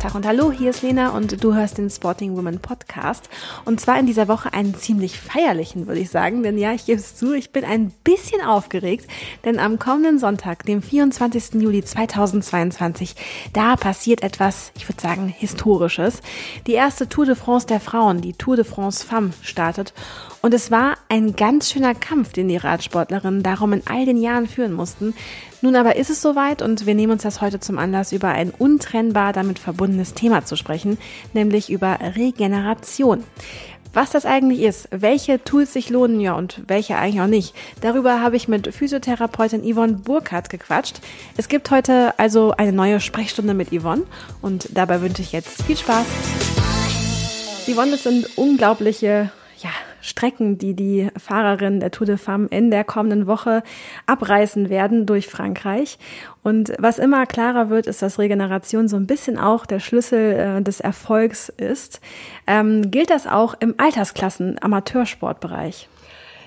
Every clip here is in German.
Servus, Tag und Hallo, hier ist Lena und du hörst den Sporting Women Podcast. Und zwar in dieser Woche einen ziemlich feierlichen, würde ich sagen. Denn ja, ich gebe es zu, ich bin ein bisschen aufgeregt. Denn am kommenden Sonntag, dem 24. Juli 2022, da passiert etwas, ich würde sagen, Historisches. Die erste Tour de France der Frauen, die Tour de France Femme, startet. Und es war ein ganz schöner Kampf, den die Radsportlerinnen darum in all den Jahren führen mussten. Nun aber ist es soweit und wir nehmen uns das heute zum Anlass, über ein untrennbar damit verbundenes Thema zu sprechen, nämlich über Regeneration. Was das eigentlich ist, welche Tools sich lohnen ja und welche eigentlich auch nicht, darüber habe ich mit Physiotherapeutin Yvonne Burkhardt gequatscht. Es gibt heute also eine neue Sprechstunde mit Yvonne und dabei wünsche ich jetzt viel Spaß. Yvonne, es sind unglaubliche Strecken, die die Fahrerinnen der Tour de Femme in der kommenden Woche abreißen werden durch Frankreich. Und was immer klarer wird, ist, dass Regeneration so ein bisschen auch der Schlüssel äh, des Erfolgs ist. Ähm, gilt das auch im Altersklassen Amateursportbereich?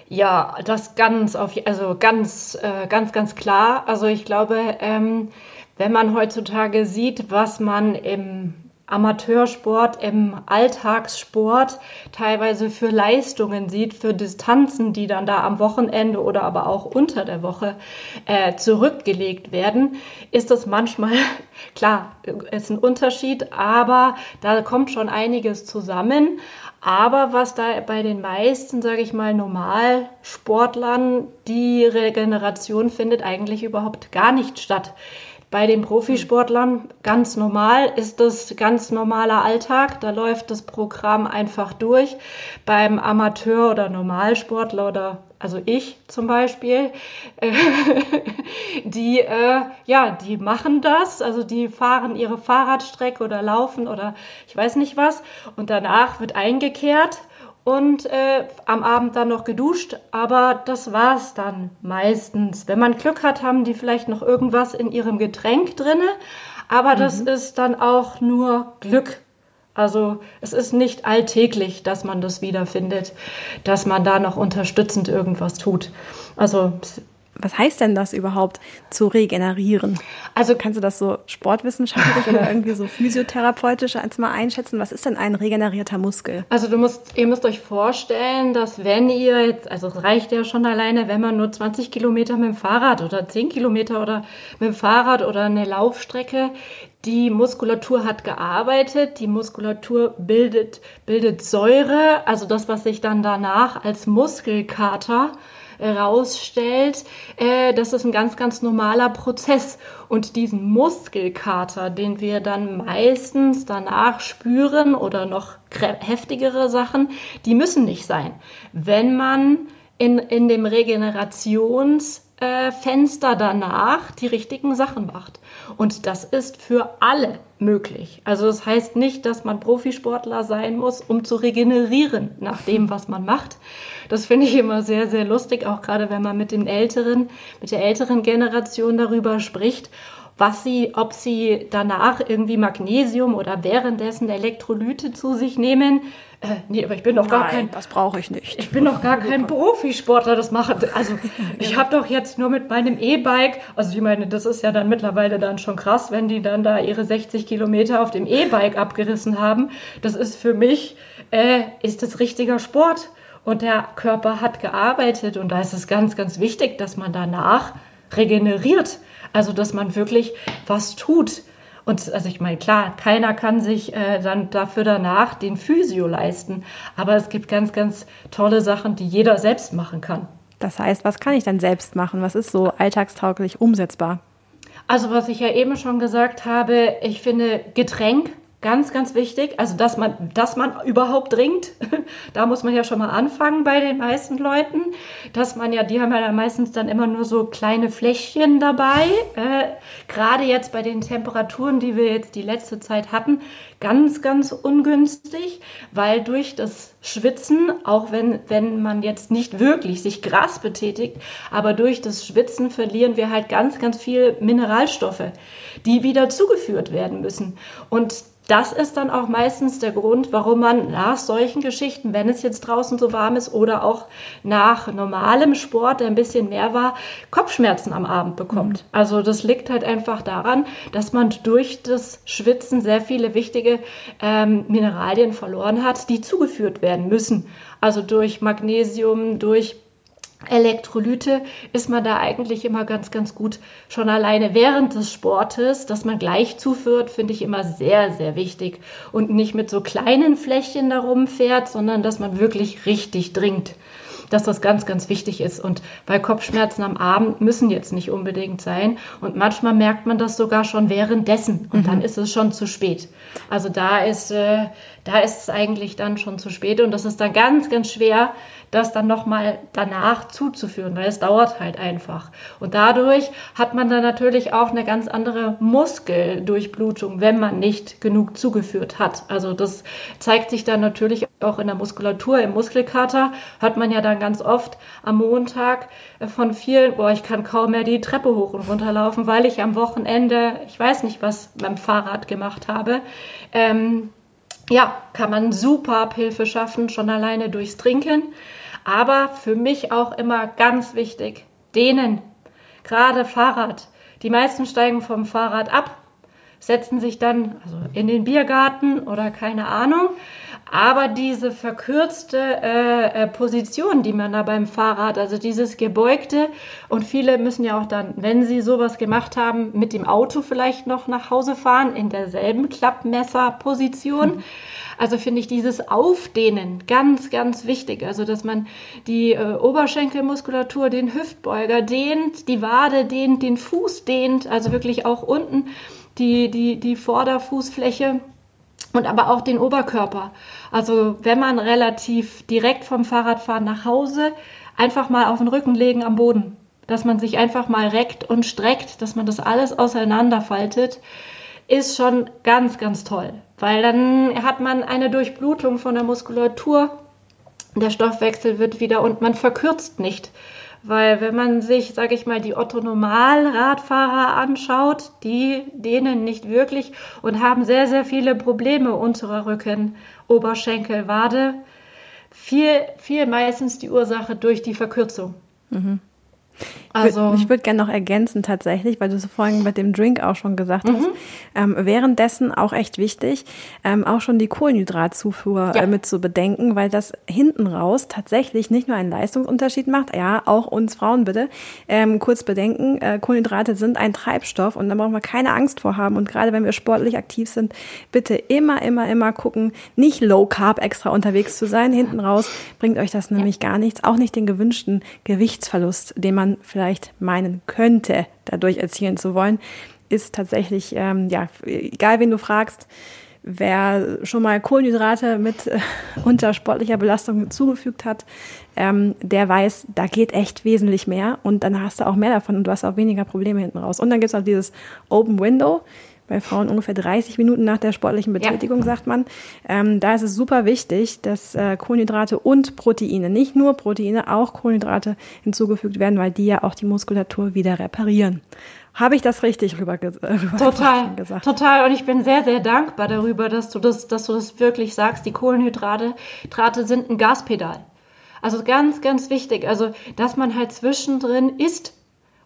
Ja, das ganz auf, also ganz, äh, ganz, ganz klar. Also ich glaube, ähm, wenn man heutzutage sieht, was man im Amateursport, im Alltagssport teilweise für Leistungen sieht, für Distanzen, die dann da am Wochenende oder aber auch unter der Woche äh, zurückgelegt werden, ist das manchmal, klar, ist ein Unterschied, aber da kommt schon einiges zusammen. Aber was da bei den meisten, sage ich mal, Normalsportlern, die Regeneration findet eigentlich überhaupt gar nicht statt. Bei den Profisportlern ganz normal ist das ganz normaler Alltag. Da läuft das Programm einfach durch. Beim Amateur oder Normalsportler oder also ich zum Beispiel, äh, die äh, ja, die machen das, also die fahren ihre Fahrradstrecke oder laufen oder ich weiß nicht was und danach wird eingekehrt und äh, am Abend dann noch geduscht, aber das war's dann meistens. Wenn man Glück hat, haben die vielleicht noch irgendwas in ihrem Getränk drinne, aber das mhm. ist dann auch nur Glück. Also es ist nicht alltäglich, dass man das wiederfindet, dass man da noch unterstützend irgendwas tut. Also was heißt denn das überhaupt, zu regenerieren? Also kannst du das so sportwissenschaftlich oder irgendwie so physiotherapeutisch als mal einschätzen? Was ist denn ein regenerierter Muskel? Also du musst, ihr müsst euch vorstellen, dass wenn ihr jetzt, also es reicht ja schon alleine, wenn man nur 20 Kilometer mit dem Fahrrad oder 10 Kilometer oder mit dem Fahrrad oder eine Laufstrecke, die Muskulatur hat gearbeitet, die Muskulatur bildet, bildet Säure, also das, was sich dann danach als Muskelkater herausstellt, äh, das ist ein ganz, ganz normaler Prozess. Und diesen Muskelkater, den wir dann meistens danach spüren oder noch heftigere Sachen, die müssen nicht sein. Wenn man in, in dem Regenerations- Fenster danach die richtigen Sachen macht. Und das ist für alle möglich. Also das heißt nicht, dass man Profisportler sein muss, um zu regenerieren nach dem, was man macht. Das finde ich immer sehr, sehr lustig, auch gerade wenn man mit den älteren, mit der älteren Generation darüber spricht was sie, ob sie danach irgendwie Magnesium oder währenddessen Elektrolyte zu sich nehmen. Äh, nee, aber ich bin doch gar kein. Das brauche ich nicht. Ich bin doch gar kein Profisportler, das mache. Also ich habe doch jetzt nur mit meinem E-Bike, also ich meine, das ist ja dann mittlerweile dann schon krass, wenn die dann da ihre 60 Kilometer auf dem E-Bike abgerissen haben. Das ist für mich, äh, ist das richtiger Sport. Und der Körper hat gearbeitet und da ist es ganz, ganz wichtig, dass man danach regeneriert. Also, dass man wirklich was tut. Und also ich meine, klar, keiner kann sich äh, dann dafür danach den Physio leisten. Aber es gibt ganz, ganz tolle Sachen, die jeder selbst machen kann. Das heißt, was kann ich dann selbst machen? Was ist so alltagstauglich umsetzbar? Also was ich ja eben schon gesagt habe, ich finde Getränk Ganz, ganz wichtig, also dass man, dass man überhaupt trinkt, da muss man ja schon mal anfangen bei den meisten Leuten, dass man ja, die haben ja meistens dann immer nur so kleine Fläschchen dabei, äh, gerade jetzt bei den Temperaturen, die wir jetzt die letzte Zeit hatten, ganz, ganz ungünstig, weil durch das Schwitzen, auch wenn, wenn man jetzt nicht wirklich sich Gras betätigt, aber durch das Schwitzen verlieren wir halt ganz, ganz viel Mineralstoffe, die wieder zugeführt werden müssen. Und das ist dann auch meistens der Grund, warum man nach solchen Geschichten, wenn es jetzt draußen so warm ist oder auch nach normalem Sport, der ein bisschen mehr war, Kopfschmerzen am Abend bekommt. Mhm. Also das liegt halt einfach daran, dass man durch das Schwitzen sehr viele wichtige ähm, Mineralien verloren hat, die zugeführt werden müssen. Also durch Magnesium, durch Elektrolyte ist man da eigentlich immer ganz, ganz gut schon alleine während des Sportes, dass man gleich zuführt, finde ich immer sehr, sehr wichtig und nicht mit so kleinen Flächen da rumfährt, sondern dass man wirklich richtig dringt dass das ganz, ganz wichtig ist. Und bei Kopfschmerzen am Abend müssen jetzt nicht unbedingt sein. Und manchmal merkt man das sogar schon währenddessen. Und mhm. dann ist es schon zu spät. Also da ist, äh, da ist es eigentlich dann schon zu spät. Und das ist dann ganz, ganz schwer, das dann nochmal danach zuzuführen, weil es dauert halt einfach. Und dadurch hat man dann natürlich auch eine ganz andere Muskeldurchblutung, wenn man nicht genug zugeführt hat. Also das zeigt sich dann natürlich auch in der Muskulatur. Im Muskelkater hat man ja dann ganz oft am Montag von vielen, boah, ich kann kaum mehr die Treppe hoch und runter laufen, weil ich am Wochenende, ich weiß nicht, was beim Fahrrad gemacht habe. Ähm, ja, kann man super Abhilfe schaffen, schon alleine durchs Trinken. Aber für mich auch immer ganz wichtig, denen, gerade Fahrrad. Die meisten steigen vom Fahrrad ab, setzen sich dann also in den Biergarten oder keine Ahnung. Aber diese verkürzte äh, äh, Position, die man da beim Fahrrad, also dieses gebeugte, und viele müssen ja auch dann, wenn sie sowas gemacht haben, mit dem Auto vielleicht noch nach Hause fahren, in derselben Klappmesserposition. Hm. Also finde ich dieses Aufdehnen ganz, ganz wichtig. Also, dass man die äh, Oberschenkelmuskulatur, den Hüftbeuger dehnt, die Wade dehnt, den Fuß dehnt, also wirklich auch unten die, die, die Vorderfußfläche und aber auch den Oberkörper. Also, wenn man relativ direkt vom Fahrradfahren nach Hause einfach mal auf den Rücken legen am Boden, dass man sich einfach mal reckt und streckt, dass man das alles auseinanderfaltet ist schon ganz, ganz toll, weil dann hat man eine Durchblutung von der Muskulatur, der Stoffwechsel wird wieder und man verkürzt nicht. Weil wenn man sich, sage ich mal, die Otto-Normal-Radfahrer anschaut, die denen nicht wirklich und haben sehr, sehr viele Probleme unterer Rücken, Oberschenkel, Wade. Viel, viel meistens die Ursache durch die Verkürzung. Mhm. Also ich würde gerne noch ergänzen tatsächlich, weil du es vorhin mit dem Drink auch schon gesagt mhm. hast. Ähm, währenddessen auch echt wichtig, ähm, auch schon die Kohlenhydratzufuhr ja. äh, mit zu bedenken, weil das hinten raus tatsächlich nicht nur einen Leistungsunterschied macht, ja, auch uns Frauen bitte. Ähm, kurz bedenken, äh, Kohlenhydrate sind ein Treibstoff und da brauchen wir keine Angst vor haben. Und gerade wenn wir sportlich aktiv sind, bitte immer, immer, immer gucken, nicht low carb extra unterwegs zu sein. Hinten raus bringt euch das nämlich ja. gar nichts, auch nicht den gewünschten Gewichtsverlust, den man vielleicht vielleicht meinen könnte, dadurch erzielen zu wollen, ist tatsächlich, ähm, ja, egal wen du fragst, wer schon mal Kohlenhydrate mit äh, unter sportlicher Belastung zugefügt hat, ähm, der weiß, da geht echt wesentlich mehr und dann hast du auch mehr davon und du hast auch weniger Probleme hinten raus. Und dann gibt es auch dieses Open Window bei Frauen ungefähr 30 Minuten nach der sportlichen Betätigung, ja. sagt man. Ähm, da ist es super wichtig, dass äh, Kohlenhydrate und Proteine, nicht nur Proteine, auch Kohlenhydrate hinzugefügt werden, weil die ja auch die Muskulatur wieder reparieren. Habe ich das richtig rüber, rüber total, gesagt? Total. Und ich bin sehr, sehr dankbar darüber, dass du das, dass du das wirklich sagst. Die Kohlenhydrate Hydrate sind ein Gaspedal. Also ganz, ganz wichtig. Also, dass man halt zwischendrin isst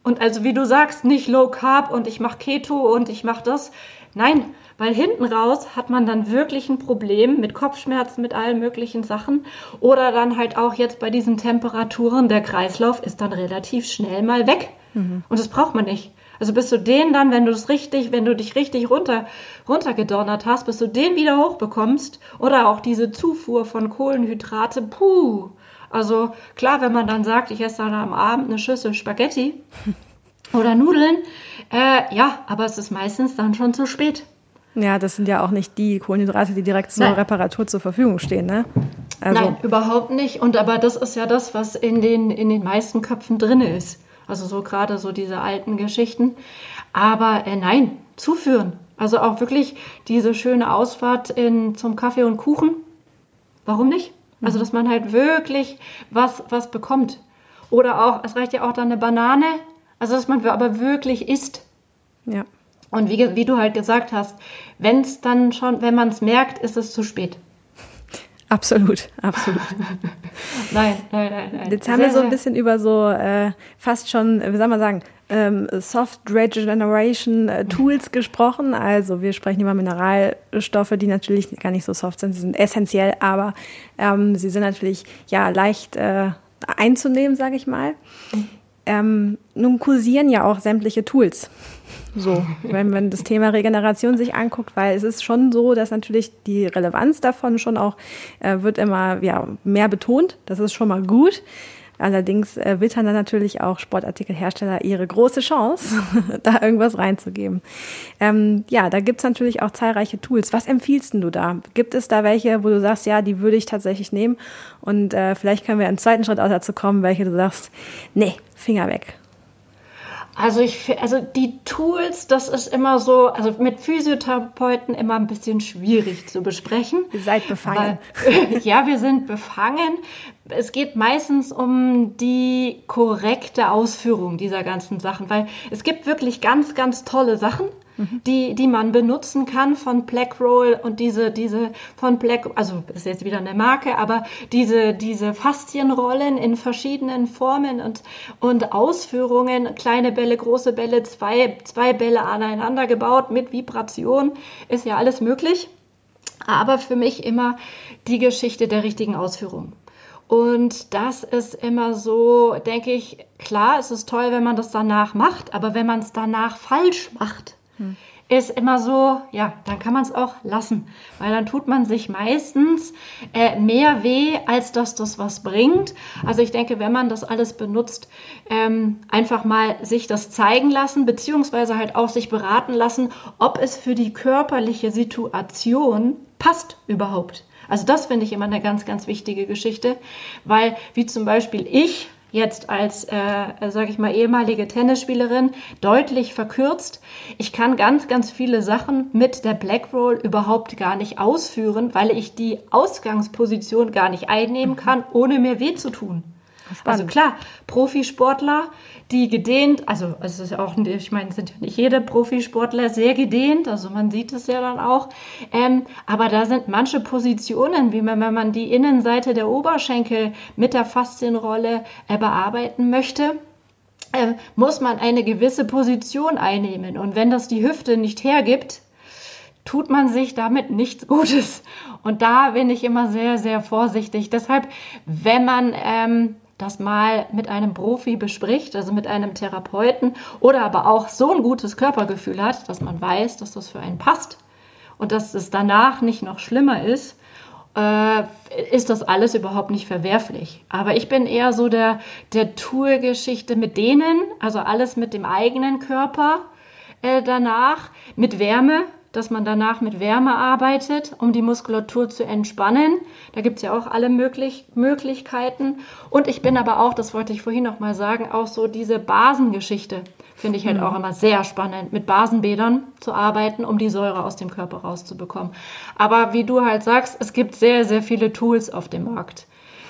und also wie du sagst, nicht Low Carb und ich mache Keto und ich mache das. Nein, weil hinten raus hat man dann wirklich ein Problem mit Kopfschmerzen, mit allen möglichen Sachen. Oder dann halt auch jetzt bei diesen Temperaturen, der Kreislauf ist dann relativ schnell mal weg. Mhm. Und das braucht man nicht. Also bis du den dann, wenn du das richtig, wenn du dich richtig runter, runtergedonnert hast, bis du den wieder hochbekommst oder auch diese Zufuhr von Kohlenhydrate, puh, also klar, wenn man dann sagt, ich esse dann am Abend eine Schüssel Spaghetti oder Nudeln, äh, ja, aber es ist meistens dann schon zu spät. Ja, das sind ja auch nicht die Kohlenhydrate, die direkt zur Nein. Reparatur zur Verfügung stehen, ne? Also. Nein, überhaupt nicht. Und aber das ist ja das, was in den, in den meisten Köpfen drin ist. Also so gerade so diese alten Geschichten. Aber äh, nein, zuführen. Also auch wirklich diese schöne Ausfahrt in, zum Kaffee und Kuchen. Warum nicht? Also, dass man halt wirklich was, was bekommt. Oder auch, es reicht ja auch dann eine Banane, also dass man aber wirklich isst. Ja. Und wie, wie du halt gesagt hast, wenn es dann schon, wenn man es merkt, ist es zu spät. Absolut, absolut. nein, nein, nein, nein. Jetzt haben wir so ein bisschen über so äh, fast schon, wie soll man sagen, ähm, Soft Regeneration äh, Tools gesprochen. Also wir sprechen über Mineralstoffe, die natürlich gar nicht so soft sind. Sie sind essentiell, aber ähm, sie sind natürlich ja leicht äh, einzunehmen, sage ich mal. Ähm, nun kursieren ja auch sämtliche Tools. So, wenn man das Thema Regeneration sich anguckt, weil es ist schon so, dass natürlich die Relevanz davon schon auch äh, wird immer ja, mehr betont. Das ist schon mal gut. Allerdings äh, wittern dann natürlich auch Sportartikelhersteller ihre große Chance, da irgendwas reinzugeben. Ähm, ja, da gibt's natürlich auch zahlreiche Tools. Was empfiehlst du da? Gibt es da welche, wo du sagst, ja, die würde ich tatsächlich nehmen? Und äh, vielleicht können wir im zweiten Schritt auch dazu kommen, welche du sagst, nee, Finger weg. Also ich, also die Tools, das ist immer so, also mit Physiotherapeuten immer ein bisschen schwierig zu besprechen. Ihr seid befangen. Weil, ja, wir sind befangen. Es geht meistens um die korrekte Ausführung dieser ganzen Sachen, weil es gibt wirklich ganz, ganz tolle Sachen die, die man benutzen kann von Blackroll und diese, diese von Black, also ist jetzt wieder eine Marke, aber diese, diese Faszienrollen in verschiedenen Formen und, und Ausführungen, kleine Bälle, große Bälle, zwei, zwei Bälle aneinander gebaut mit Vibration, ist ja alles möglich. Aber für mich immer die Geschichte der richtigen Ausführung. Und das ist immer so, denke ich, klar, es ist toll, wenn man das danach macht, aber wenn man es danach falsch macht, hm. ist immer so, ja, dann kann man es auch lassen, weil dann tut man sich meistens äh, mehr weh, als dass das was bringt. Also ich denke, wenn man das alles benutzt, ähm, einfach mal sich das zeigen lassen, beziehungsweise halt auch sich beraten lassen, ob es für die körperliche Situation passt überhaupt. Also das finde ich immer eine ganz, ganz wichtige Geschichte, weil wie zum Beispiel ich jetzt als, äh, sage ich mal, ehemalige Tennisspielerin deutlich verkürzt. Ich kann ganz, ganz viele Sachen mit der Black Roll überhaupt gar nicht ausführen, weil ich die Ausgangsposition gar nicht einnehmen kann, ohne mir weh zu tun. Also klar, Profisportler, die gedehnt, also es ist ja auch, ich meine, sind ja nicht jede Profisportler sehr gedehnt, also man sieht es ja dann auch, ähm, aber da sind manche Positionen, wie man, wenn man die Innenseite der Oberschenkel mit der Faszienrolle äh, bearbeiten möchte, äh, muss man eine gewisse Position einnehmen und wenn das die Hüfte nicht hergibt, tut man sich damit nichts Gutes. Und da bin ich immer sehr, sehr vorsichtig. Deshalb, wenn man ähm, das mal mit einem Profi bespricht, also mit einem Therapeuten oder aber auch so ein gutes Körpergefühl hat, dass man weiß, dass das für einen passt und dass es danach nicht noch schlimmer ist, äh, ist das alles überhaupt nicht verwerflich. Aber ich bin eher so der, der Tour-Geschichte mit denen, also alles mit dem eigenen Körper äh, danach, mit Wärme, dass man danach mit Wärme arbeitet, um die Muskulatur zu entspannen. Da gibt es ja auch alle möglich Möglichkeiten. Und ich bin aber auch, das wollte ich vorhin noch mal sagen, auch so diese Basengeschichte finde ich halt mhm. auch immer sehr spannend, mit Basenbädern zu arbeiten, um die Säure aus dem Körper rauszubekommen. Aber wie du halt sagst, es gibt sehr, sehr viele Tools auf dem Markt.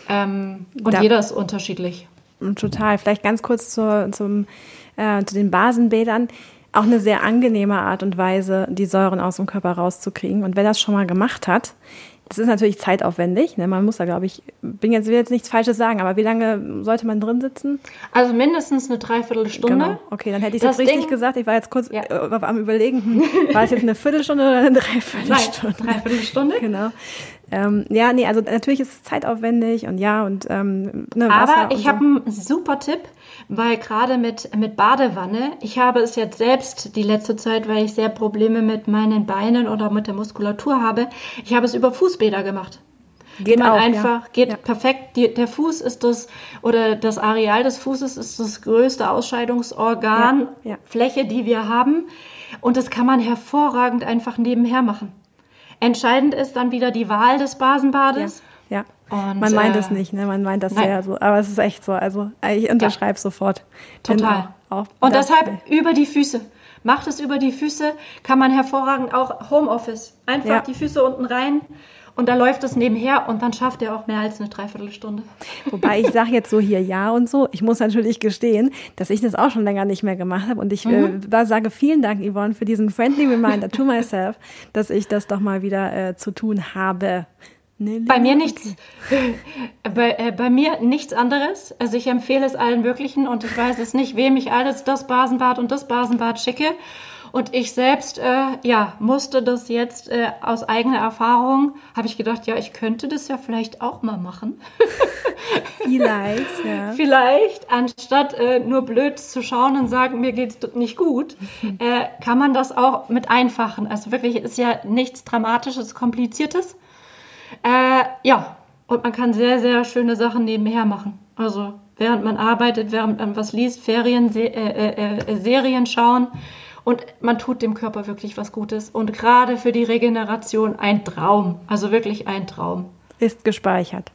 Ähm, und da, jeder ist unterschiedlich. Total. Vielleicht ganz kurz zu, zum, äh, zu den Basenbädern auch eine sehr angenehme Art und Weise, die Säuren aus dem Körper rauszukriegen. Und wer das schon mal gemacht hat, das ist natürlich zeitaufwendig. Ne? Man muss da, glaube ich, bin jetzt, will jetzt nichts Falsches sagen, aber wie lange sollte man drin sitzen? Also mindestens eine Dreiviertelstunde. Genau. Okay, dann hätte ich es jetzt richtig Ding, gesagt. Ich war jetzt kurz ja. äh, am Überlegen, hm, war es jetzt eine Viertelstunde oder eine Dreiviertelstunde? Nein, Dreiviertelstunde. genau. Ähm, ja, nee, also natürlich ist es zeitaufwendig und ja und ähm, ne, Aber ich habe einen super Tipp weil gerade mit, mit Badewanne, ich habe es jetzt selbst die letzte Zeit, weil ich sehr Probleme mit meinen Beinen oder mit der Muskulatur habe, ich habe es über Fußbäder gemacht. Geht man auch, einfach, ja. geht ja. perfekt. Die, der Fuß ist das, oder das Areal des Fußes ist das größte Ausscheidungsorgan, ja. Fläche, die wir haben. Und das kann man hervorragend einfach nebenher machen. Entscheidend ist dann wieder die Wahl des Basenbades. Ja. Und, man meint äh, es nicht, ne? Man meint das sehr so. Aber es ist echt so. Also ich unterschreibe ja. sofort. Total. Auch, und deshalb über die Füße. Macht es über die Füße, kann man hervorragend auch Homeoffice. Einfach ja. die Füße unten rein und da läuft es nebenher und dann schafft er auch mehr als eine Dreiviertelstunde. Wobei ich sage jetzt so hier ja und so. Ich muss natürlich gestehen, dass ich das auch schon länger nicht mehr gemacht habe und ich äh, mhm. äh, sage vielen Dank, Yvonne, für diesen friendly reminder to myself, dass ich das doch mal wieder äh, zu tun habe. Bei mir nichts, bei, äh, bei mir nichts anderes. Also ich empfehle es allen Wirklichen und ich weiß es nicht, wem ich alles das Basenbad und das Basenbad schicke. Und ich selbst, äh, ja, musste das jetzt äh, aus eigener Erfahrung, habe ich gedacht, ja, ich könnte das ja vielleicht auch mal machen. vielleicht, ja. Vielleicht, anstatt äh, nur blöd zu schauen und sagen, mir geht's nicht gut, äh, kann man das auch mit einfachen. Also wirklich ist ja nichts Dramatisches, Kompliziertes. Äh, ja, und man kann sehr, sehr schöne Sachen nebenher machen. Also während man arbeitet, während man was liest, Ferien, Se äh, äh, Serien schauen und man tut dem Körper wirklich was Gutes. Und gerade für die Regeneration ein Traum. Also wirklich ein Traum. Ist gespeichert.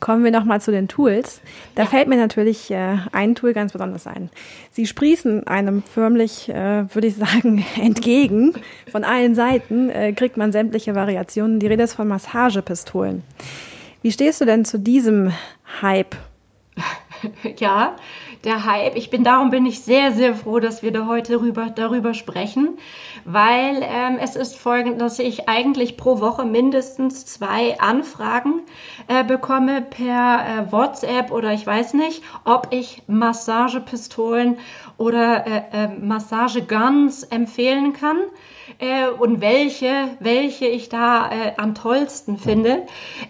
Kommen wir nochmal zu den Tools. Da ja. fällt mir natürlich äh, ein Tool ganz besonders ein. Sie sprießen einem förmlich, äh, würde ich sagen, entgegen. Von allen Seiten äh, kriegt man sämtliche Variationen. Die Rede ist von Massagepistolen. Wie stehst du denn zu diesem Hype? Ja, der Hype. Ich bin darum bin ich sehr, sehr froh, dass wir da heute darüber, darüber sprechen, weil ähm, es ist folgend, dass ich eigentlich pro Woche mindestens zwei Anfragen äh, bekomme per äh, WhatsApp oder ich weiß nicht, ob ich Massagepistolen oder äh, äh Massageguns empfehlen kann äh, und welche, welche ich da äh, am tollsten finde,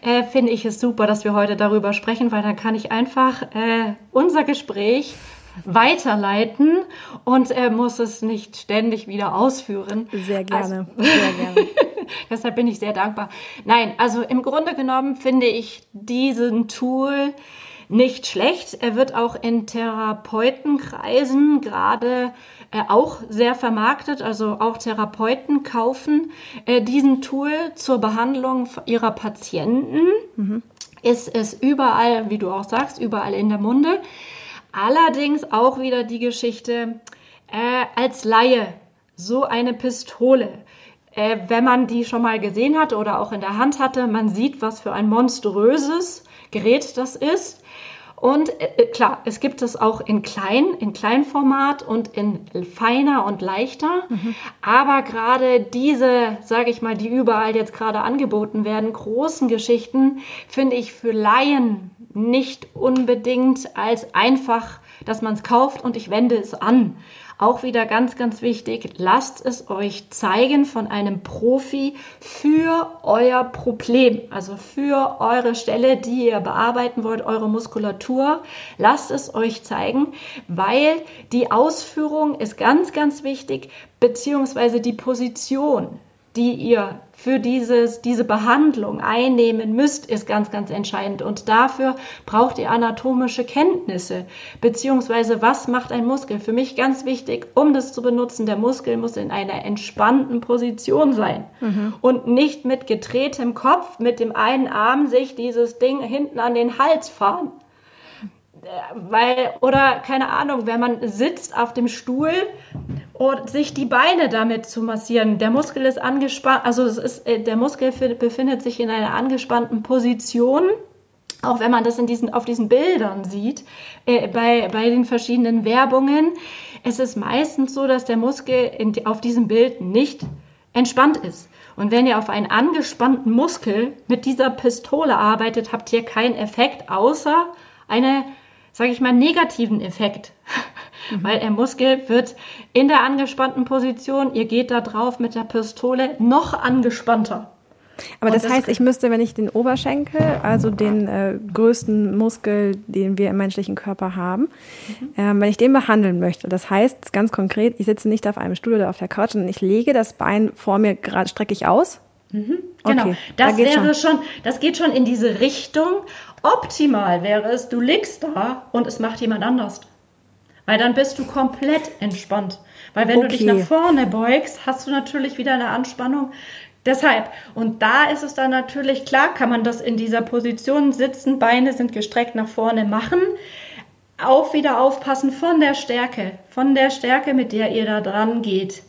äh, finde ich es super, dass wir heute darüber sprechen, weil dann kann ich einfach äh, unser Gespräch weiterleiten und er muss es nicht ständig wieder ausführen. Sehr gerne. Also, sehr gerne. deshalb bin ich sehr dankbar. Nein, also im Grunde genommen finde ich diesen Tool nicht schlecht. Er wird auch in Therapeutenkreisen gerade äh, auch sehr vermarktet, also auch Therapeuten kaufen äh, diesen Tool zur Behandlung ihrer Patienten. Mhm. Ist es überall, wie du auch sagst, überall in der Munde. Allerdings auch wieder die Geschichte äh, als Laie, so eine Pistole. Äh, wenn man die schon mal gesehen hat oder auch in der Hand hatte, man sieht, was für ein monströses Gerät das ist. Und äh, äh, klar, es gibt es auch in klein, in Kleinformat und in feiner und leichter. Mhm. Aber gerade diese, sage ich mal, die überall jetzt gerade angeboten werden, großen Geschichten, finde ich für Laien nicht unbedingt als einfach, dass man es kauft und ich wende es an. Auch wieder ganz, ganz wichtig, lasst es euch zeigen von einem Profi für euer Problem, also für eure Stelle, die ihr bearbeiten wollt, eure Muskulatur. Lasst es euch zeigen, weil die Ausführung ist ganz, ganz wichtig, beziehungsweise die Position die ihr für dieses, diese Behandlung einnehmen müsst, ist ganz, ganz entscheidend. Und dafür braucht ihr anatomische Kenntnisse, beziehungsweise was macht ein Muskel? Für mich ganz wichtig, um das zu benutzen, der Muskel muss in einer entspannten Position sein mhm. und nicht mit gedrehtem Kopf, mit dem einen Arm sich dieses Ding hinten an den Hals fahren weil, oder keine Ahnung, wenn man sitzt auf dem Stuhl und sich die Beine damit zu massieren. Der Muskel ist angespannt, also es ist, äh, der Muskel befindet sich in einer angespannten Position. Auch wenn man das in diesen, auf diesen Bildern sieht, äh, bei, bei den verschiedenen Werbungen, es ist meistens so, dass der Muskel in, auf diesem Bild nicht entspannt ist. Und wenn ihr auf einen angespannten Muskel mit dieser Pistole arbeitet, habt ihr keinen Effekt, außer eine sage ich mal, negativen Effekt. Mhm. Weil der Muskel wird in der angespannten Position, ihr geht da drauf mit der Pistole, noch angespannter. Aber das, das, heißt, ich müsste, wenn ich den Oberschenkel, also den äh, größten Muskel, den wir im menschlichen Körper haben, mhm. äh, wenn ich den behandeln möchte, das heißt ganz konkret, ich sitze nicht auf einem Stuhl oder auf der Couch, sondern ich lege das Bein vor mir gerade streckig aus. Mhm, genau, okay, das da wäre schon. schon, das geht schon in diese Richtung Optimal wäre es, du liegst da und es macht jemand anders. Weil dann bist du komplett entspannt. Weil wenn okay. du dich nach vorne beugst, hast du natürlich wieder eine Anspannung. Deshalb, und da ist es dann natürlich klar, kann man das in dieser Position sitzen, Beine sind gestreckt nach vorne machen. Auch wieder aufpassen von der Stärke, von der Stärke, mit der ihr da dran geht,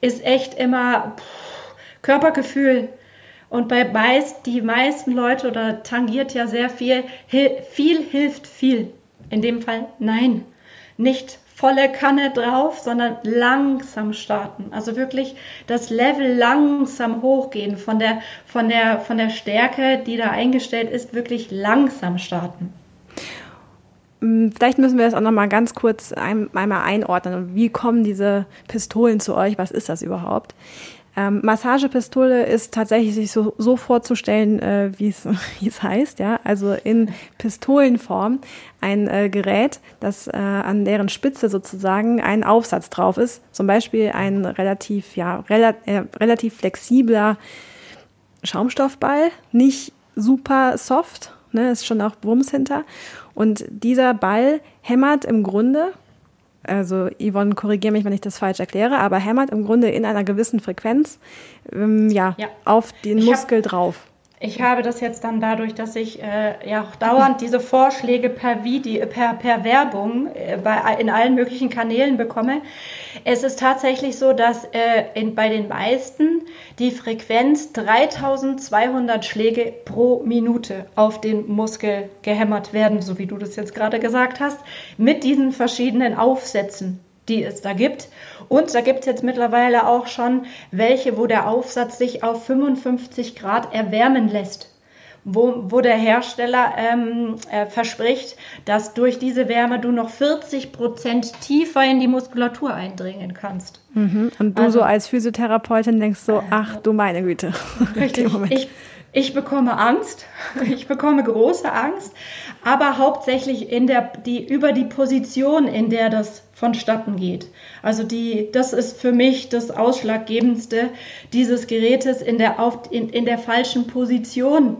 ist echt immer pff, Körpergefühl Und bei meist, die meisten Leute oder tangiert ja sehr viel, viel hilft viel. In dem Fall nein. Nicht volle Kanne drauf, sondern langsam starten. Also wirklich das Level langsam hochgehen von der, von der, von der Stärke, die da eingestellt ist, wirklich langsam starten. Mm, vielleicht müssen wir das auch noch mal ganz kurz einmal einordnen. Wie kommen diese Pistolen zu euch? Was ist das überhaupt? Ähm, Massagepistole ist tatsächlich sich so, so vorzustellen, äh, wie es heißt, ja, also in Pistolenform ein äh, Gerät, das äh, an deren Spitze sozusagen ein Aufsatz drauf ist, zum Beispiel ein relativ, ja, rela äh, relativ flexibler Schaumstoffball, nicht super soft, ne, ist schon auch Wumms hinter. Und dieser Ball hämmert im Grunde also Yvonne, korrigiere mich, wenn ich das falsch erkläre, aber hämmert im Grunde in einer gewissen Frequenz ähm, ja, ja, auf den Muskel hab, drauf. Ich habe das jetzt dann dadurch, dass ich äh, ja auch dauernd diese Vorschläge per Video, per, per Werbung äh, bei, in allen möglichen Kanälen bekomme. Es ist tatsächlich so, dass äh, in, bei den meisten die Frequenz 3200 Schläge pro Minute auf den Muskel gehämmert werden, so wie du das jetzt gerade gesagt hast, mit diesen verschiedenen Aufsätzen die es da gibt. Und da gibt es jetzt mittlerweile auch schon welche, wo der Aufsatz sich auf 55 Grad erwärmen lässt. Wo, wo der Hersteller ähm, äh, verspricht, dass durch diese Wärme du noch 40 Prozent tiefer in die Muskulatur eindringen kannst. Mhm. Und du also, so als Physiotherapeutin denkst so, ach du meine Güte. Richtig. Ich, ich bekomme Angst, ich bekomme große Angst, aber hauptsächlich in der, die, über die Position, in der das vonstatten geht. Also die, das ist für mich das Ausschlaggebendste dieses Gerätes in der, auf, in, in der falschen Position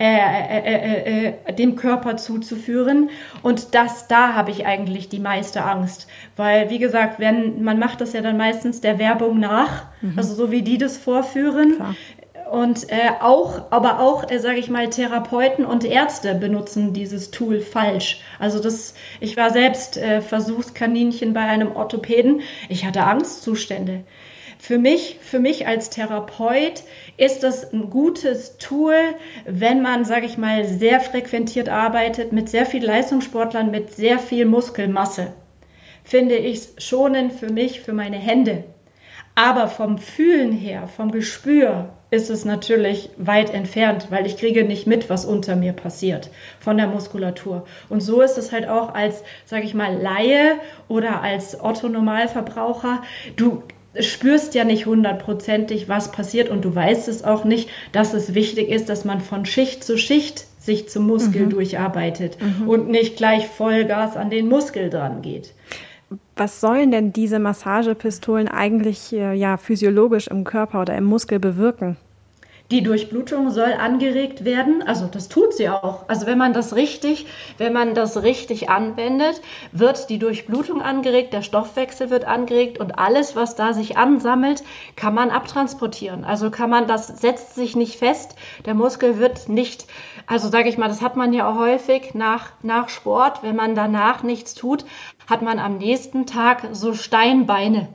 äh, äh, äh, äh, dem Körper zuzuführen. Und das, da habe ich eigentlich die meiste Angst. Weil, wie gesagt, wenn, man macht das ja dann meistens der Werbung nach, mhm. also so wie die das vorführen. Klar. Und äh, auch, aber auch, äh, sage ich mal, Therapeuten und Ärzte benutzen dieses Tool falsch. Also das, ich war selbst äh, Versuchskaninchen bei einem Orthopäden. Ich hatte Angstzustände. Für mich, für mich als Therapeut ist das ein gutes Tool, wenn man, sage ich mal, sehr frequentiert arbeitet, mit sehr viel Leistungssportlern, mit sehr viel Muskelmasse. Finde ich schonend für mich, für meine Hände. Aber vom Fühlen her, vom Gespür, ist es natürlich weit entfernt, weil ich kriege nicht mit, was unter mir passiert von der Muskulatur. Und so ist es halt auch als, sage ich mal, Laie oder als Otto-Normalverbraucher. Du spürst ja nicht hundertprozentig, was passiert und du weißt es auch nicht, dass es wichtig ist, dass man von Schicht zu Schicht sich zum Muskel mhm. durcharbeitet mhm. und nicht gleich Vollgas an den Muskel dran geht. Was sollen denn diese Massagepistolen eigentlich äh, ja physiologisch im Körper oder im Muskel bewirken? Die Durchblutung soll angeregt werden, also das tut sie auch. Also wenn man das richtig, wenn man das richtig anwendet, wird die Durchblutung angeregt, der Stoffwechsel wird angeregt und alles, was da sich ansammelt, kann man abtransportieren. Also kann man, das setzt sich nicht fest, der Muskel wird nicht, also sage ich mal, das hat man ja auch häufig nach, nach Sport, wenn man danach nichts tut, hat man am nächsten Tag so Steinbeine.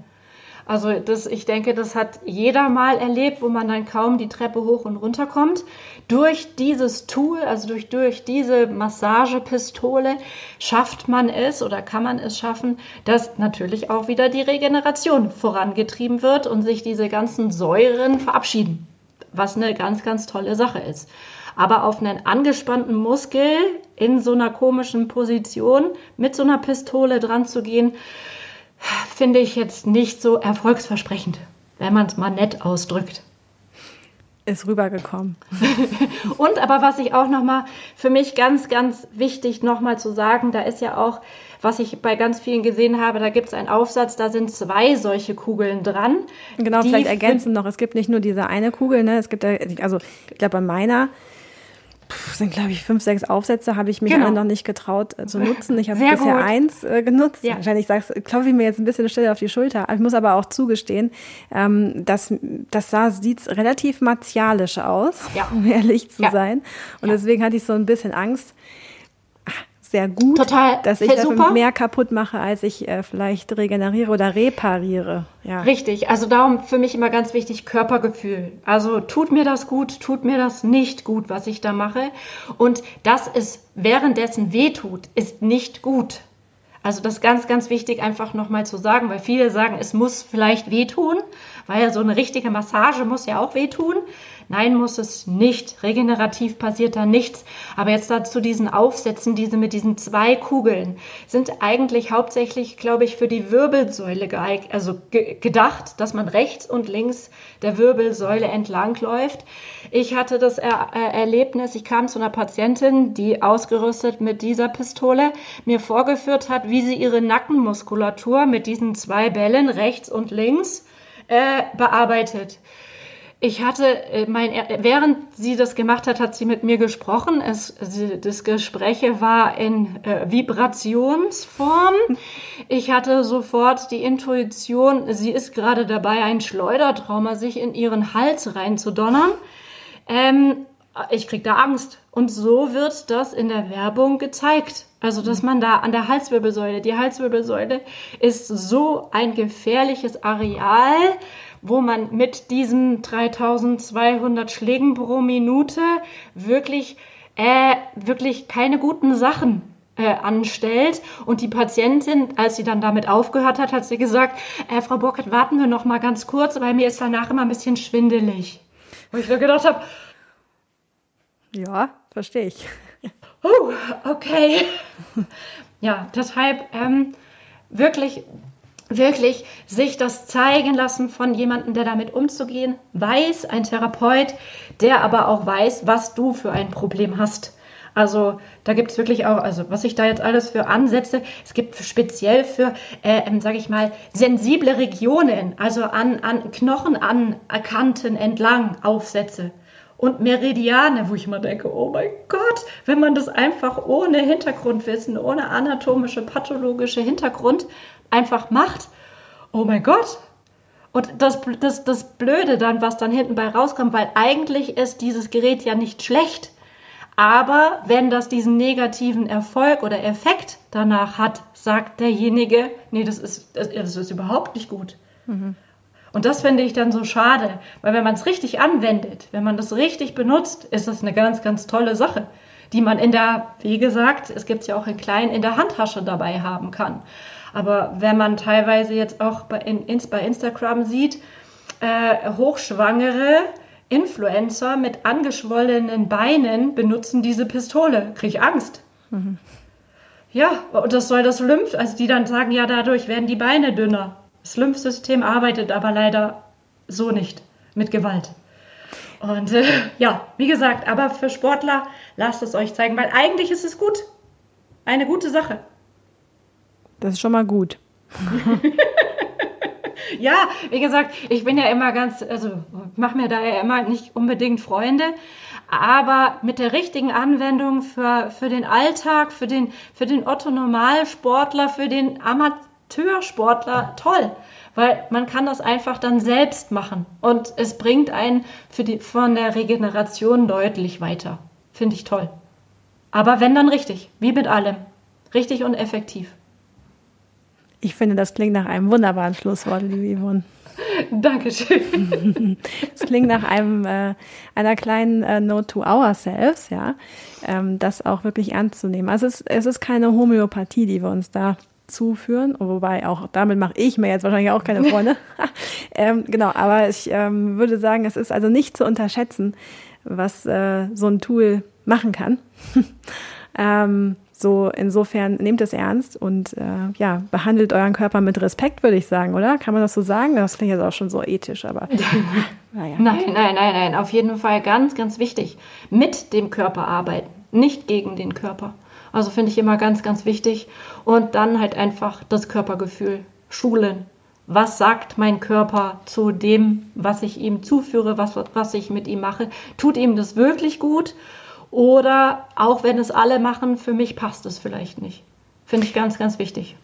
Also das, ich denke, das hat jeder mal erlebt, wo man dann kaum die Treppe hoch und runter kommt. Durch dieses Tool, also durch, durch diese Massagepistole, schafft man es oder kann man es schaffen, dass natürlich auch wieder die Regeneration vorangetrieben wird und sich diese ganzen Säuren verabschieden. Was eine ganz, ganz tolle Sache ist. Aber auf einen angespannten Muskel in so einer komischen Position mit so einer Pistole dran zu gehen, finde ich jetzt nicht so erfolgsversprechend, wenn man es mal nett ausdrückt. Ist rübergekommen. Und aber was ich auch nochmal für mich ganz, ganz wichtig nochmal zu sagen, da ist ja auch, was ich bei ganz vielen gesehen habe, da gibt es einen Aufsatz, da sind zwei solche Kugeln dran. Genau, vielleicht ergänzen noch, es gibt nicht nur diese eine Kugel, ne? Es gibt, also ich glaube bei meiner sind, glaube ich, fünf, sechs Aufsätze, habe ich mich genau. alle noch nicht getraut äh, zu nutzen. Ich habe bisher gut. eins äh, genutzt. Ja. Wahrscheinlich sagst, klopfe ich mir jetzt ein bisschen Stelle auf die Schulter. Ich muss aber auch zugestehen, ähm, dass das sah, sieht relativ martialisch aus, ja. um ehrlich zu ja. sein. Und deswegen hatte ich so ein bisschen Angst. Sehr gut, Total. dass ich super. mehr kaputt mache, als ich äh, vielleicht regeneriere oder repariere. Ja. Richtig, also darum für mich immer ganz wichtig Körpergefühl. Also tut mir das gut, tut mir das nicht gut, was ich da mache. Und dass es währenddessen wehtut, ist nicht gut. Also das ist ganz, ganz wichtig einfach nochmal zu sagen, weil viele sagen, es muss vielleicht wehtun, weil so eine richtige Massage muss ja auch wehtun. Nein, muss es nicht. Regenerativ passiert da nichts. Aber jetzt dazu diesen Aufsätzen, diese mit diesen zwei Kugeln, sind eigentlich hauptsächlich, glaube ich, für die Wirbelsäule geeignet, also ge gedacht, dass man rechts und links der Wirbelsäule entlang läuft. Ich hatte das er äh, Erlebnis, ich kam zu einer Patientin, die ausgerüstet mit dieser Pistole mir vorgeführt hat, wie sie ihre Nackenmuskulatur mit diesen zwei Bällen rechts und links äh, bearbeitet. Ich hatte äh, mein, während sie das gemacht hat, hat sie mit mir gesprochen. Es, das Gespräch war in äh, Vibrationsform. Ich hatte sofort die Intuition, sie ist gerade dabei, ein Schleudertrauma sich in ihren Hals reinzudonnern. Ähm, ich krieg da Angst. Und so wird das in der Werbung gezeigt. Also, dass man da an der Halswirbelsäule, die Halswirbelsäule ist so ein gefährliches Areal, wo man mit diesen 3200 Schlägen pro Minute wirklich, äh, wirklich keine guten Sachen äh, anstellt. Und die Patientin, als sie dann damit aufgehört hat, hat sie gesagt, äh, Frau Burkhardt, warten wir noch mal ganz kurz, weil mir ist danach immer ein bisschen schwindelig. Wo ich so gedacht habe, ja, verstehe ich. Oh, okay. Ja, deshalb ähm, wirklich wirklich sich das zeigen lassen von jemandem, der damit umzugehen weiß, ein Therapeut, der aber auch weiß, was du für ein Problem hast. Also da gibt es wirklich auch, also was ich da jetzt alles für ansetze, es gibt speziell für, äh, ähm, sage ich mal, sensible Regionen, also an, an Knochen, an Kanten entlang Aufsätze und Meridiane, wo ich immer denke, oh mein Gott, wenn man das einfach ohne Hintergrundwissen, ohne anatomische, pathologische Hintergrund einfach macht, oh mein Gott. Und das, das, das Blöde dann, was dann hinten bei rauskommt, weil eigentlich ist dieses Gerät ja nicht schlecht. Aber wenn das diesen negativen Erfolg oder Effekt danach hat, sagt derjenige, nee, das ist, das, das ist überhaupt nicht gut. Mhm. Und das finde ich dann so schade, weil wenn man es richtig anwendet, wenn man das richtig benutzt, ist das eine ganz, ganz tolle Sache, die man in der, wie gesagt, es gibt es ja auch in klein, in der Handtasche dabei haben kann. Aber wenn man teilweise jetzt auch bei, in, bei Instagram sieht, äh, hochschwangere Influencer mit angeschwollenen Beinen benutzen diese Pistole, kriege ich Angst. Mhm. Ja, und das soll das Lymph, also die dann sagen, ja, dadurch werden die Beine dünner. Das Lymphsystem arbeitet aber leider so nicht mit Gewalt. Und äh, ja, wie gesagt, aber für Sportler lasst es euch zeigen, weil eigentlich ist es gut. Eine gute Sache. Das ist schon mal gut. ja, wie gesagt, ich bin ja immer ganz, also mache mir da ja immer nicht unbedingt Freunde, aber mit der richtigen Anwendung für, für den Alltag, für den, für den Otto-Normalsportler, für den Amateursportler, toll. Weil man kann das einfach dann selbst machen und es bringt einen für die, von der Regeneration deutlich weiter. Finde ich toll. Aber wenn dann richtig, wie mit allem. Richtig und effektiv. Ich finde, das klingt nach einem wunderbaren Schlusswort, liebe Yvonne. Dankeschön. Es klingt nach einem äh, einer kleinen äh, Note to ourselves, ja, ähm, das auch wirklich ernst zu nehmen. Also es, es ist keine Homöopathie, die wir uns da zuführen, wobei auch damit mache ich mir jetzt wahrscheinlich auch keine Freunde. ähm, genau, aber ich ähm, würde sagen, es ist also nicht zu unterschätzen, was äh, so ein Tool machen kann. ähm, so, insofern nehmt es ernst und äh, ja, behandelt euren Körper mit Respekt, würde ich sagen, oder? Kann man das so sagen? Das klingt jetzt auch schon so ethisch, aber. naja. Nein, nein, nein, nein. Auf jeden Fall ganz, ganz wichtig. Mit dem Körper arbeiten, nicht gegen den Körper. Also finde ich immer ganz, ganz wichtig. Und dann halt einfach das Körpergefühl schulen. Was sagt mein Körper zu dem, was ich ihm zuführe, was, was ich mit ihm mache? Tut ihm das wirklich gut? Oder auch wenn es alle machen, für mich passt es vielleicht nicht. Finde ich ganz, ganz wichtig.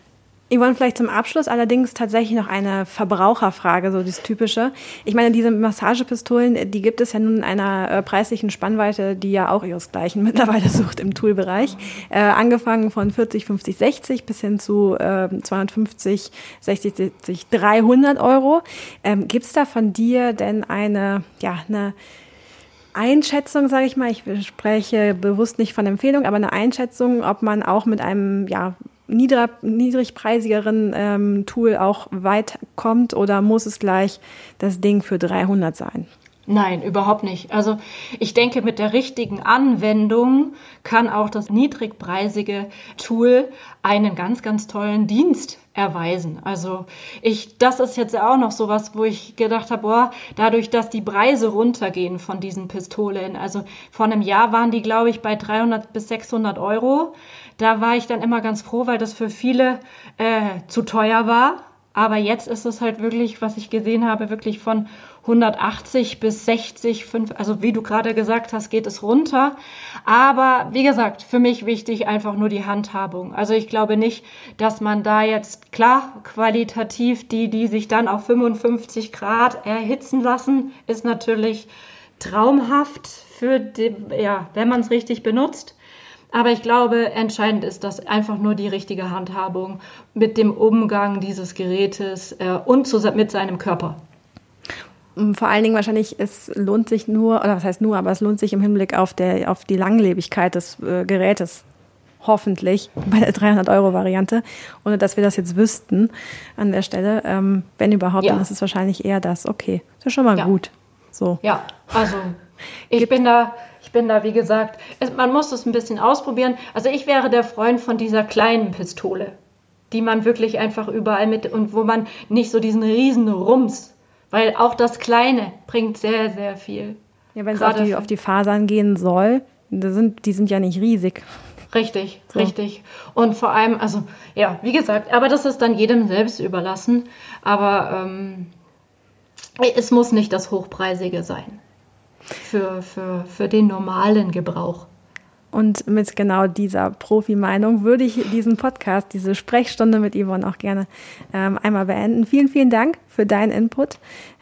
Yvonne, vielleicht zum Abschluss allerdings tatsächlich noch eine Verbraucherfrage, so das Typische. Ich meine, diese Massagepistolen, die gibt es ja nun in einer äh, preislichen Spannweite, die ja auch ihresgleichen mittlerweile sucht im Toolbereich. Äh, angefangen von 40, 50, 60 bis hin zu äh, 250, 60, 70, 300 Euro. Ähm, gibt es da von dir denn eine, ja, eine Einschätzung, sage ich mal, ich spreche bewusst nicht von Empfehlung, aber eine Einschätzung, ob man auch mit einem ja, niedrig, niedrigpreisigeren ähm, Tool auch weit kommt oder muss es gleich das Ding für 300 sein? Nein, überhaupt nicht. Also ich denke, mit der richtigen Anwendung kann auch das niedrigpreisige Tool einen ganz, ganz tollen Dienst erweisen. Also ich, das ist jetzt auch noch sowas, wo ich gedacht habe, boah, dadurch, dass die Preise runtergehen von diesen Pistolen, also vor einem Jahr waren die, glaube ich, bei 300 bis 600 Euro. Da war ich dann immer ganz froh, weil das für viele äh, zu teuer war. Aber jetzt ist es halt wirklich, was ich gesehen habe, wirklich von 180 bis 60, 5, also wie du gerade gesagt hast, geht es runter. Aber wie gesagt, für mich wichtig einfach nur die Handhabung. Also ich glaube nicht, dass man da jetzt klar qualitativ die, die sich dann auf 55 Grad erhitzen lassen, ist natürlich traumhaft für die, ja, wenn man es richtig benutzt. Aber ich glaube, entscheidend ist das einfach nur die richtige Handhabung mit dem Umgang dieses Gerätes äh, und zu, mit seinem Körper. Vor allen Dingen wahrscheinlich, es lohnt sich nur, oder was heißt nur, aber es lohnt sich im Hinblick auf, der, auf die Langlebigkeit des äh, Gerätes. Hoffentlich bei der 300-Euro-Variante, ohne dass wir das jetzt wüssten an der Stelle. Ähm, wenn überhaupt, ja. dann ist es wahrscheinlich eher das. Okay, das ist schon mal ja. gut. So. Ja, also ich bin da, ich bin da, wie gesagt, es, man muss es ein bisschen ausprobieren. Also ich wäre der Freund von dieser kleinen Pistole, die man wirklich einfach überall mit und wo man nicht so diesen riesen Rums, weil auch das Kleine bringt sehr, sehr viel. Ja, wenn es auf die, auf die Fasern gehen soll, sind, die sind ja nicht riesig. Richtig, so. richtig. Und vor allem, also ja, wie gesagt, aber das ist dann jedem selbst überlassen. Aber ähm, es muss nicht das Hochpreisige sein für, für, für den normalen Gebrauch. Und mit genau dieser Profi-Meinung würde ich diesen Podcast, diese Sprechstunde mit Yvonne auch gerne ähm, einmal beenden. Vielen, vielen Dank für deinen Input.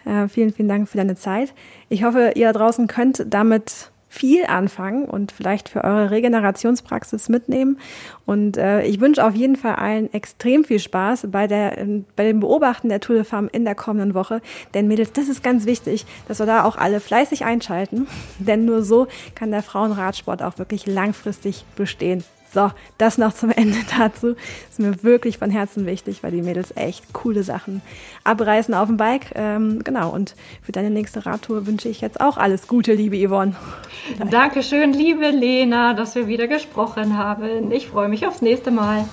Äh, vielen, vielen Dank für deine Zeit. Ich hoffe, ihr da draußen könnt damit viel anfangen und vielleicht für eure Regenerationspraxis mitnehmen. Und äh, ich wünsche auf jeden Fall allen extrem viel Spaß bei, der, bei dem Beobachten der Tour de Femme in der kommenden Woche. Denn Mädels, das ist ganz wichtig, dass wir da auch alle fleißig einschalten. Denn nur so kann der Frauenradsport auch wirklich langfristig bestehen. So, das noch zum Ende dazu. Ist mir wirklich von Herzen wichtig, weil die Mädels echt coole Sachen abreißen auf dem Bike. Ähm, genau, und für deine nächste Radtour wünsche ich jetzt auch alles Gute, liebe Yvonne. Dankeschön, liebe Lena, dass wir wieder gesprochen haben. Ich freue mich aufs nächste Mal.